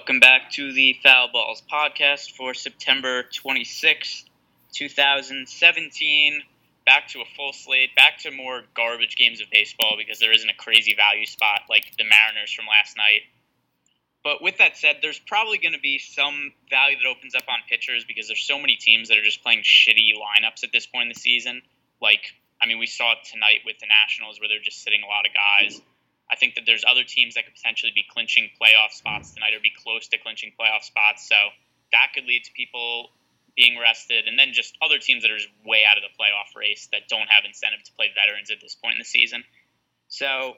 Welcome back to the Foul Balls podcast for September 26th, 2017. Back to a full slate, back to more garbage games of baseball because there isn't a crazy value spot like the Mariners from last night. But with that said, there's probably going to be some value that opens up on pitchers because there's so many teams that are just playing shitty lineups at this point in the season. Like, I mean, we saw it tonight with the Nationals where they're just sitting a lot of guys. I think that there's other teams that could potentially be clinching playoff spots tonight or be close to clinching playoff spots. So that could lead to people being rested, and then just other teams that are just way out of the playoff race that don't have incentive to play veterans at this point in the season. So,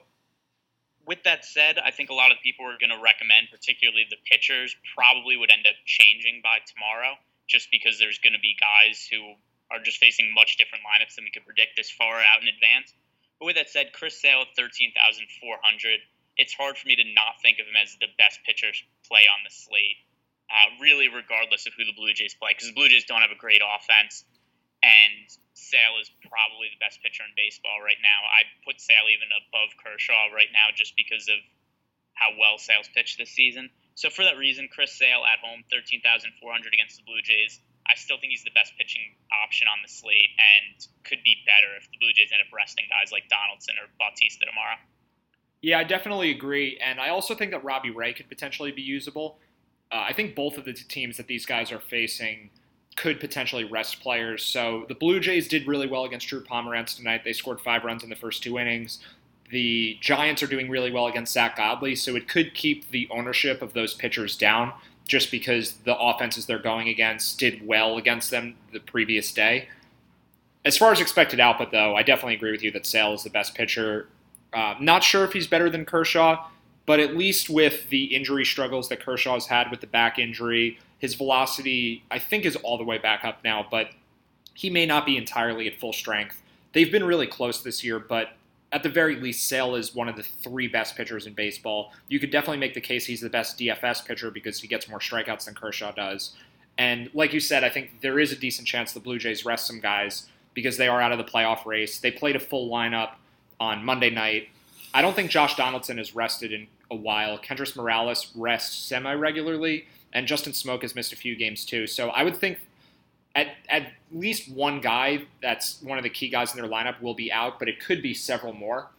with that said, I think a lot of people are going to recommend, particularly the pitchers, probably would end up changing by tomorrow, just because there's going to be guys who are just facing much different lineups than we could predict this far out in advance. But with that said, Chris Sale, 13,400. It's hard for me to not think of him as the best pitcher play on the slate, uh, really, regardless of who the Blue Jays play, because the Blue Jays don't have a great offense. And Sale is probably the best pitcher in baseball right now. I put Sale even above Kershaw right now just because of how well Sale's pitched this season. So for that reason, Chris Sale at home, 13,400 against the Blue Jays. I still think he's the best pitching option on the slate and could be better if the Blue Jays end up resting guys like Donaldson or Bautista tomorrow. Yeah, I definitely agree. And I also think that Robbie Ray could potentially be usable. Uh, I think both of the teams that these guys are facing could potentially rest players. So the Blue Jays did really well against Drew Pomeranz tonight. They scored five runs in the first two innings. The Giants are doing really well against Zack Godley, so it could keep the ownership of those pitchers down just because the offenses they're going against did well against them the previous day. As far as expected output, though, I definitely agree with you that Sale is the best pitcher. Uh, not sure if he's better than Kershaw, but at least with the injury struggles that Kershaw's had with the back injury, his velocity, I think, is all the way back up now, but he may not be entirely at full strength. They've been really close this year, but at the very least, Sale is one of the three best pitchers in baseball. You could definitely make the case he's the best DFS pitcher because he gets more strikeouts than Kershaw does. And like you said, I think there is a decent chance the Blue Jays rest some guys because they are out of the playoff race. They played a full lineup on Monday night. I don't think Josh Donaldson is rested in a while. Kendrys Morales rests semi regularly, and Justin Smoak has missed a few games too. So I would think at, at least one guy that's one of the key guys in their lineup will be out, but it could be several more.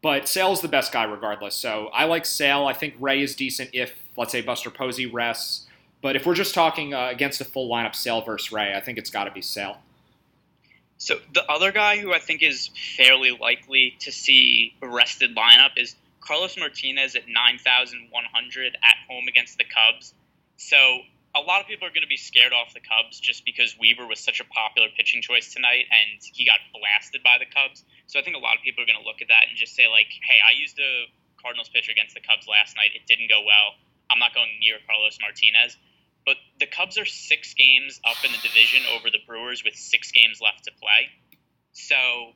But Sale's the best guy regardless. So I like Sale. I think Ray is decent if, let's say, Buster Posey rests. But if we're just talking uh, against a full lineup, Sale versus Ray, I think it's got to be Sale. So the other guy who I think is fairly likely to see a rested lineup is Carlos Martinez at 9,100 at home against the Cubs. So a lot of people are going to be scared off the Cubs just because Weaver was such a popular pitching choice tonight and he got blasted by the Cubs. So I think a lot of people are going to look at that and just say like, "Hey, I used a Cardinals pitcher against the Cubs last night. It didn't go well. I'm not going near Carlos Martinez." But the Cubs are 6 games up in the division over the Brewers with 6 games left to play. So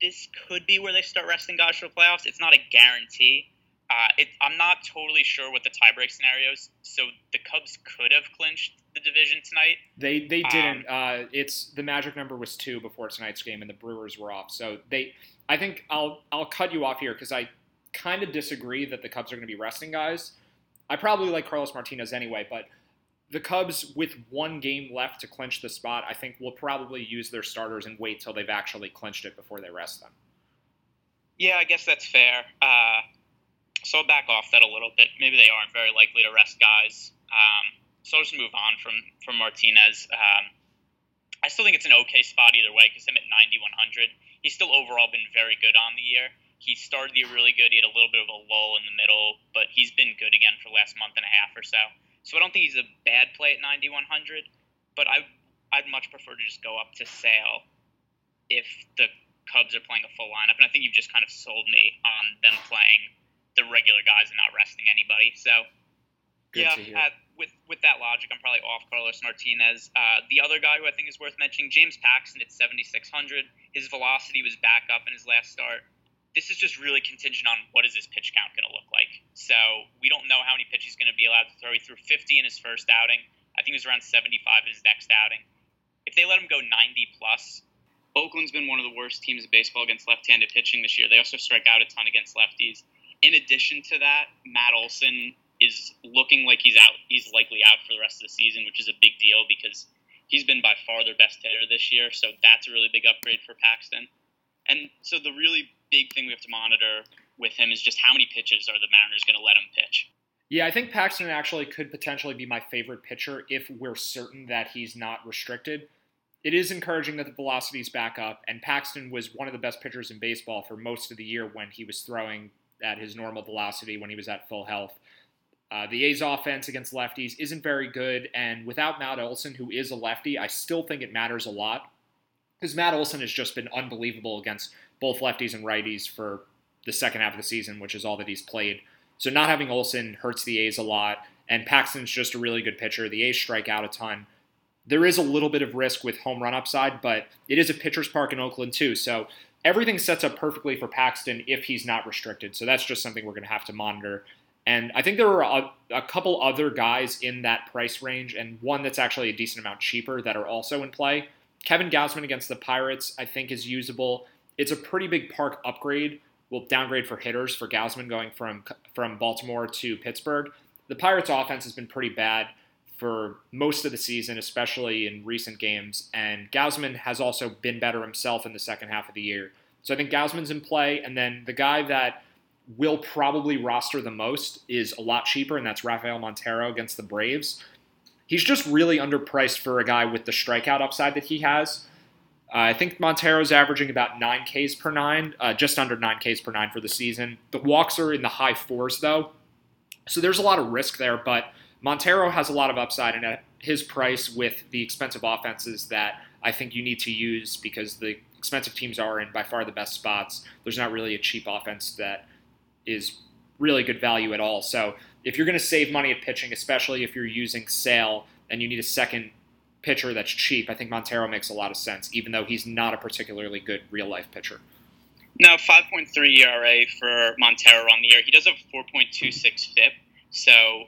this could be where they start resting guys for the playoffs. It's not a guarantee, uh, it, I'm not totally sure what the tiebreak scenarios. So the Cubs could have clinched the division tonight. They they didn't. Um, uh, it's the magic number was two before tonight's game, and the Brewers were off. So they. I think I'll I'll cut you off here because I kind of disagree that the Cubs are going to be resting guys. I probably like Carlos Martinez anyway, but the Cubs, with one game left to clinch the spot, I think will probably use their starters and wait till they've actually clinched it before they rest them. Yeah, I guess that's fair. Uh, so I'll back off that a little bit. Maybe they aren't very likely to rest guys. Um, so I'll just move on from from Martinez. Um, I still think it's an okay spot either way because him at 9100, he's still overall been very good on the year. He started the year really good. He had a little bit of a lull in the middle, but he's been good again for the last month and a half or so. So I don't think he's a bad play at 9100, but I I'd much prefer to just go up to Sale if the Cubs are playing a full lineup, and I think you've just kind of sold me on them playing the regular guys and not resting anybody. So, Good yeah, uh, with with that logic, I'm probably off Carlos Martinez. Uh, the other guy who I think is worth mentioning, James Paxton at 7,600. His velocity was back up in his last start. This is just really contingent on what is his pitch count going to look like. So we don't know how many pitches he's going to be allowed to throw. He threw 50 in his first outing. I think it was around 75 in his next outing. If they let him go 90 plus, Oakland's been one of the worst teams of baseball against left-handed pitching this year. They also strike out a ton against lefties in addition to that, Matt Olson is looking like he's out. He's likely out for the rest of the season, which is a big deal because he's been by far their best hitter this year. So that's a really big upgrade for Paxton. And so the really big thing we have to monitor with him is just how many pitches are the Mariners going to let him pitch. Yeah, I think Paxton actually could potentially be my favorite pitcher if we're certain that he's not restricted. It is encouraging that the velocity's back up, and Paxton was one of the best pitchers in baseball for most of the year when he was throwing at his normal velocity when he was at full health. Uh, the A's offense against lefties isn't very good, and without Matt Olson, who is a lefty, I still think it matters a lot because Matt Olson has just been unbelievable against both lefties and righties for the second half of the season, which is all that he's played. So not having Olson hurts the A's a lot, and Paxton's just a really good pitcher. The A's strike out a ton. There is a little bit of risk with home run upside, but it is a pitcher's park in Oakland too, so everything sets up perfectly for Paxton if he's not restricted. So that's just something we're going to have to monitor. And I think there are a, a, couple other guys in that price range, and one that's actually a decent amount cheaper that are also in play. Kevin Gausman against the Pirates, I think, is usable. It's a pretty big park upgrade. Well, downgrade for hitters for Gausman going from from Baltimore to Pittsburgh. The Pirates' offense has been pretty bad for most of the season, especially in recent games. And Gausman has also been better himself in the second half of the year. So I think Gausman's in play. And then the guy that will probably roster the most is a lot cheaper, and that's Rafael Montero against the Braves. He's just really underpriced for a guy with the strikeout upside that he has. Uh, I think Montero's averaging about 9 Ks per 9, uh, just under 9 Ks per 9 for the season. The walks are in the high fours, though. So there's a lot of risk there, but Montero has a lot of upside, and at his price with the expensive offenses that I think you need to use because the expensive teams are in by far the best spots, there's not really a cheap offense that is really good value at all. So if you're going to save money at pitching, especially if you're using Sale and you need a second pitcher that's cheap, I think Montero makes a lot of sense, even though he's not a particularly good real life pitcher. Now, 5.3 ERA for Montero on the year. He does have 4.26 FIP, so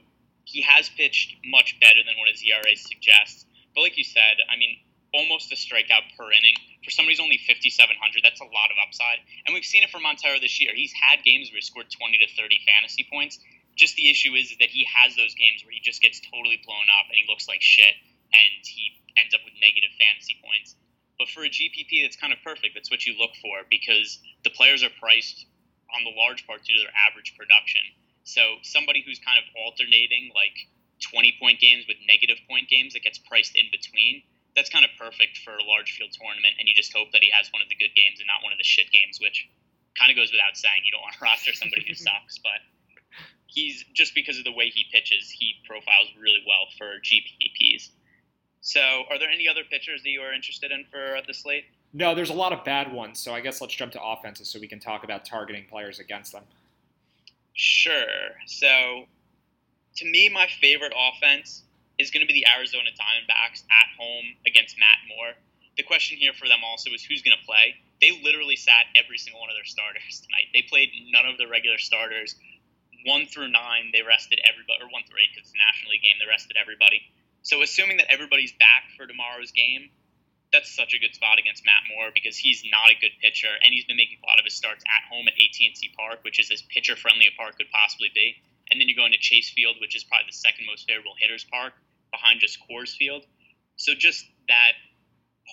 he has pitched much better than what his ERA suggests. But like you said, I mean, almost a strikeout per inning. For somebody who's only 5,700, that's a lot of upside. And we've seen it from Montero this year. He's had games where he scored 20 to 30 fantasy points. Just the issue is, is that he has those games where he just gets totally blown up and he looks like shit and he ends up with negative fantasy points. But for a GPP, that's kind of perfect. That's what you look for because the players are priced on the large part due to their average production. So somebody who's kind of alternating like 20 point games with negative point games that gets priced in between that's kind of perfect for a large field tournament, and you just hope that he has one of the good games and not one of the shit games, which kind of goes without saying. You don't want to roster somebody who sucks, but he's just because of the way he pitches, he profiles really well for GPPs. So, are there any other pitchers that you are interested in for the slate? No, there's a lot of bad ones. So I guess let's jump to offenses so we can talk about targeting players against them. Sure. So, to me, my favorite offense is going to be the Arizona Diamondbacks at home against Matt Moore. The question here for them also is who's going to play. They literally sat every single one of their starters tonight. They played none of the regular starters. One through nine, they rested everybody, or one through eight because it's a National League game, they rested everybody. So assuming that everybody's back for tomorrow's game, that's such a good spot against Matt Moore because he's not a good pitcher and he's been making a lot of his starts at home at AT&T Park, which is as pitcher friendly a park could possibly be. And then you go into Chase Field, which is probably the second most favorable hitters park behind just Coors Field. So just that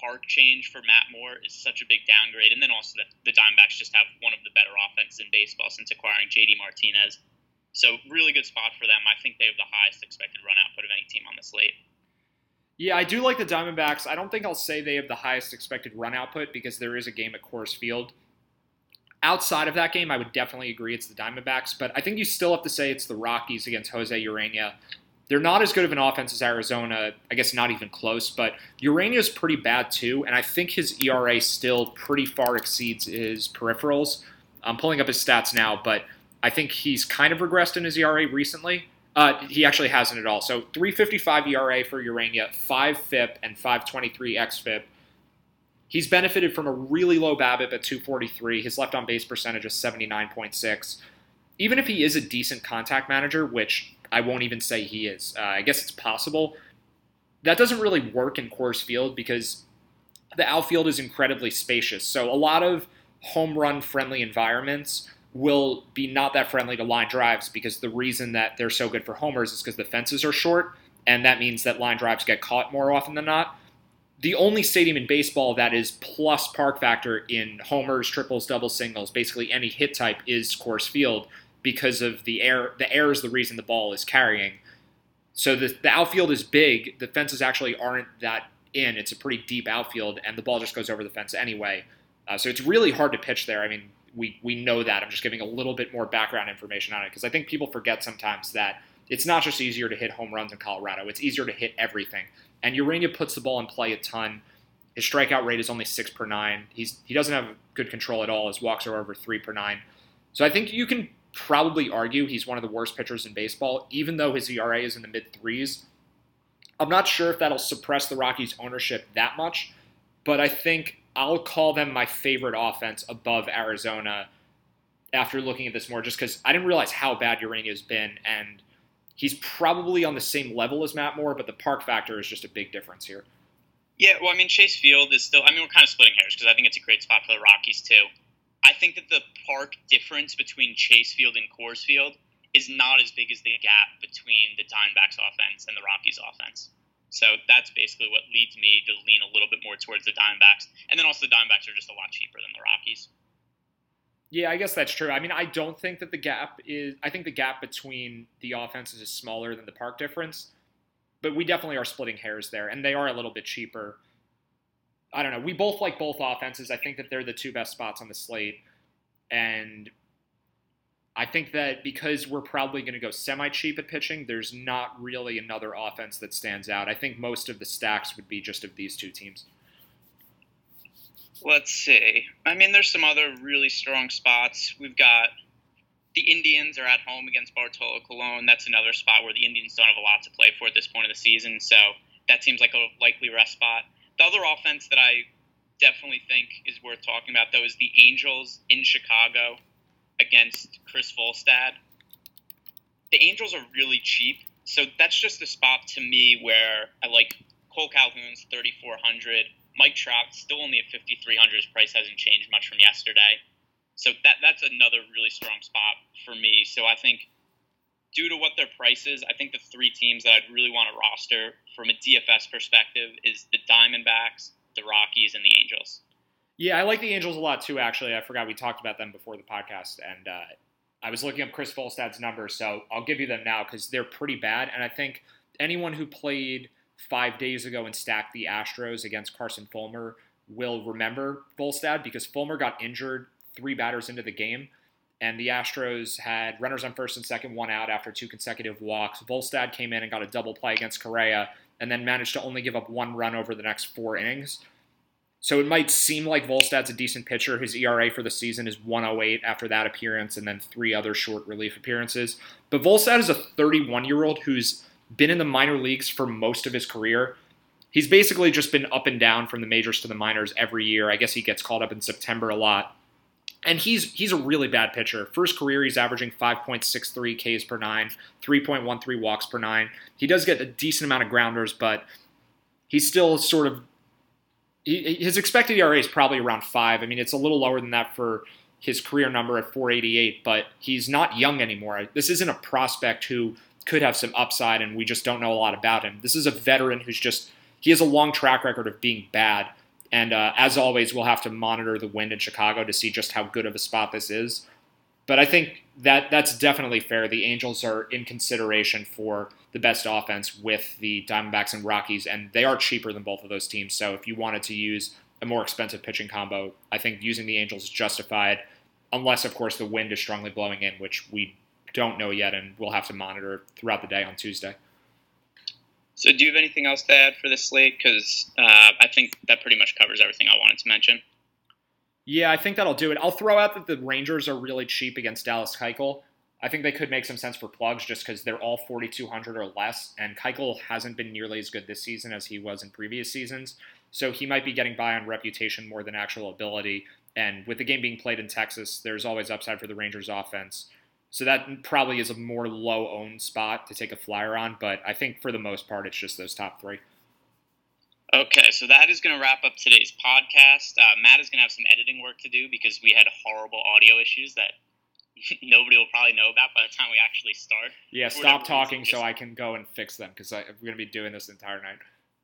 park change for Matt Moore is such a big downgrade. And then also that the Diamondbacks just have one of the better offenses in baseball since acquiring JD Martinez. So really good spot for them. I think they have the highest expected run output of any team on the slate. Yeah, I do like the Diamondbacks. I don't think I'll say they have the highest expected run output because there is a game at Coors Field. Outside of that game, I would definitely agree it's the Diamondbacks, but I think you still have to say it's the Rockies against Jose Ureña. They're not as good of an offense as Arizona. I guess not even close, but is pretty bad too, and I think his ERA still pretty far exceeds his peripherals. I'm pulling up his stats now, but I think he's kind of regressed in his ERA recently. Uh, he actually hasn't at all. So 355 ERA for Urena, 5 FIP, and 523 xFIP. He's benefited from a really low BABIP at 243. His left on base percentage is 79.6. Even if he is a decent contact manager, which I won't even say he is. Uh, I guess it's possible. That doesn't really work in Coors Field because the outfield is incredibly spacious. So a lot of home run friendly environments will be not that friendly to line drives because the reason that they're so good for homers is because the fences are short, and that means that line drives get caught more often than not. The only stadium in baseball that is plus park factor in homers, triples, doubles, singles, basically any hit type is Coors Field because of the air. The air is the reason the ball is carrying. So the, the outfield is big. The fences actually aren't that in. It's a pretty deep outfield, and the ball just goes over the fence anyway. Uh, so it's really hard to pitch there. I mean, we we know that. I'm just giving a little bit more background information on it because I think people forget sometimes that it's not just easier to hit home runs in Colorado. It's easier to hit everything. And Ureña puts the ball in play a ton. His strikeout rate is only six per nine. He's he doesn't have good control at all. His walks are over three per nine. So I think you can probably argue he's one of the worst pitchers in baseball, even though his ERA is in the mid threes. I'm not sure if that'll suppress the Rockies' ownership that much, but I think I'll call them my favorite offense above Arizona after looking at this more, just because I didn't realize how bad Ureña's been, and he's probably on the same level as Matt Moore, but the park factor is just a big difference here. Yeah, well, I mean, Chase Field is still. I mean, we're kind of splitting hairs because I think it's a great spot for the Rockies too. I think that the park difference between Chase Field and Coors Field is not as big as the gap between the Diamondbacks offense and the Rockies offense. So that's basically what leads me to lean a little bit more towards the Diamondbacks. And then also the Diamondbacks are just a lot cheaper than the Rockies. Yeah, I guess that's true. I mean, I don't think that the gap is I think the gap between the offenses is smaller than the park difference. But we definitely are splitting hairs there, and they are a little bit cheaper. I don't know. We both like both offenses. I think that they're the two best spots on the slate. And I think that because we're probably going to go semi cheap at pitching, there's not really another offense that stands out. I think most of the stacks would be just of these two teams. Let's see. I mean, there's some other really strong spots. We've got the Indians are at home against Bartolo Colon. That's another spot where the Indians don't have a lot to play for at this point of the season, so that seems like a likely rest spot. The other offense that I definitely think is worth talking about, though, is the Angels in Chicago against Chris Volstad. The Angels are really cheap, so that's just a spot to me where I like Cole Calhoun's 3,400. Mike Trout still only at 5,300. His price hasn't changed much from yesterday. So that that's another really strong spot for me. So I think due to what their price is, I think the three teams that I'd really want to roster from a DFS perspective is the Diamondbacks, the Rockies, and the Angels. Yeah, I like the Angels a lot too. Actually, I forgot we talked about them before the podcast, and uh, I was looking up Chris Volstad's numbers, so I'll give you them now because they're pretty bad. And I think anyone who played five days ago and stacked the Astros against Carson Fulmer will remember Volstad because Fulmer got injured three batters into the game and the Astros had runners on first and second, one out after two consecutive walks. Volstad came in and got a double play against Correa, and then managed to only give up one run over the next four innings. So it might seem like Volstad's a decent pitcher. His ERA for the season is 108 after that appearance, and then three other short relief appearances. But Volstad is a 31 year old who's been in the minor leagues for most of his career. He's basically just been up and down from the majors to the minors every year. I guess he gets called up in September a lot and he's he's a really bad pitcher. First career, he's averaging 5.63 Ks per nine, 3.13 walks per nine. He does get a decent amount of grounders, but he's still sort of he, his expected ERA is probably around five. I mean, it's a little lower than that for his career number at 488, but he's not young anymore. This isn't a prospect who could have some upside, and we just don't know a lot about him. This is a veteran who's just he has a long track record of being bad and uh, as always, we'll have to monitor the wind in Chicago to see just how good of a spot this is. But I think that that's definitely fair. The Angels are in consideration for the best offense with the Diamondbacks and Rockies, and they are cheaper than both of those teams. So if you wanted to use a more expensive pitching combo, I think using the Angels is justified, unless, of course, the wind is strongly blowing in, which we don't know yet, and we'll have to monitor throughout the day on Tuesday. So, do you have anything else to add for this slate? Because uh, I think that pretty much covers everything I wanted to mention. Yeah, I think that'll do it. I'll throw out that the Rangers are really cheap against Dallas Keuchel. I think they could make some sense for plugs just because they're all 4,200 or less, and Keuchel hasn't been nearly as good this season as he was in previous seasons. So he might be getting by on reputation more than actual ability. And with the game being played in Texas, there's always upside for the Rangers offense. So that probably is a more low owned spot to take a flyer on, but I think for the most part, it's just those top three. Okay, so that is going to wrap up today's podcast. Uh, Matt is going to have some editing work to do because we had horrible audio issues that nobody will probably know about by the time we actually start. Yeah, For stop talking reason, so I can go and fix them because we're going to be doing this the entire night.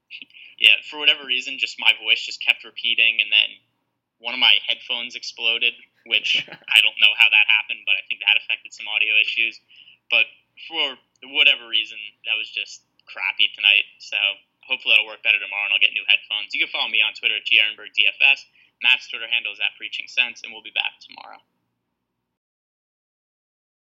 Yeah, for whatever reason, just my voice just kept repeating, and then one of my headphones exploded, which I don't know how that happened, but I think that affected some audio issues. But for whatever reason, that was just crappy tonight. So hopefully that'll work better tomorrow, and I'll get new headphones. You can follow me on Twitter at GArenbergDFS. Matt's Twitter handle is at Preaching Sense, and we'll be back tomorrow.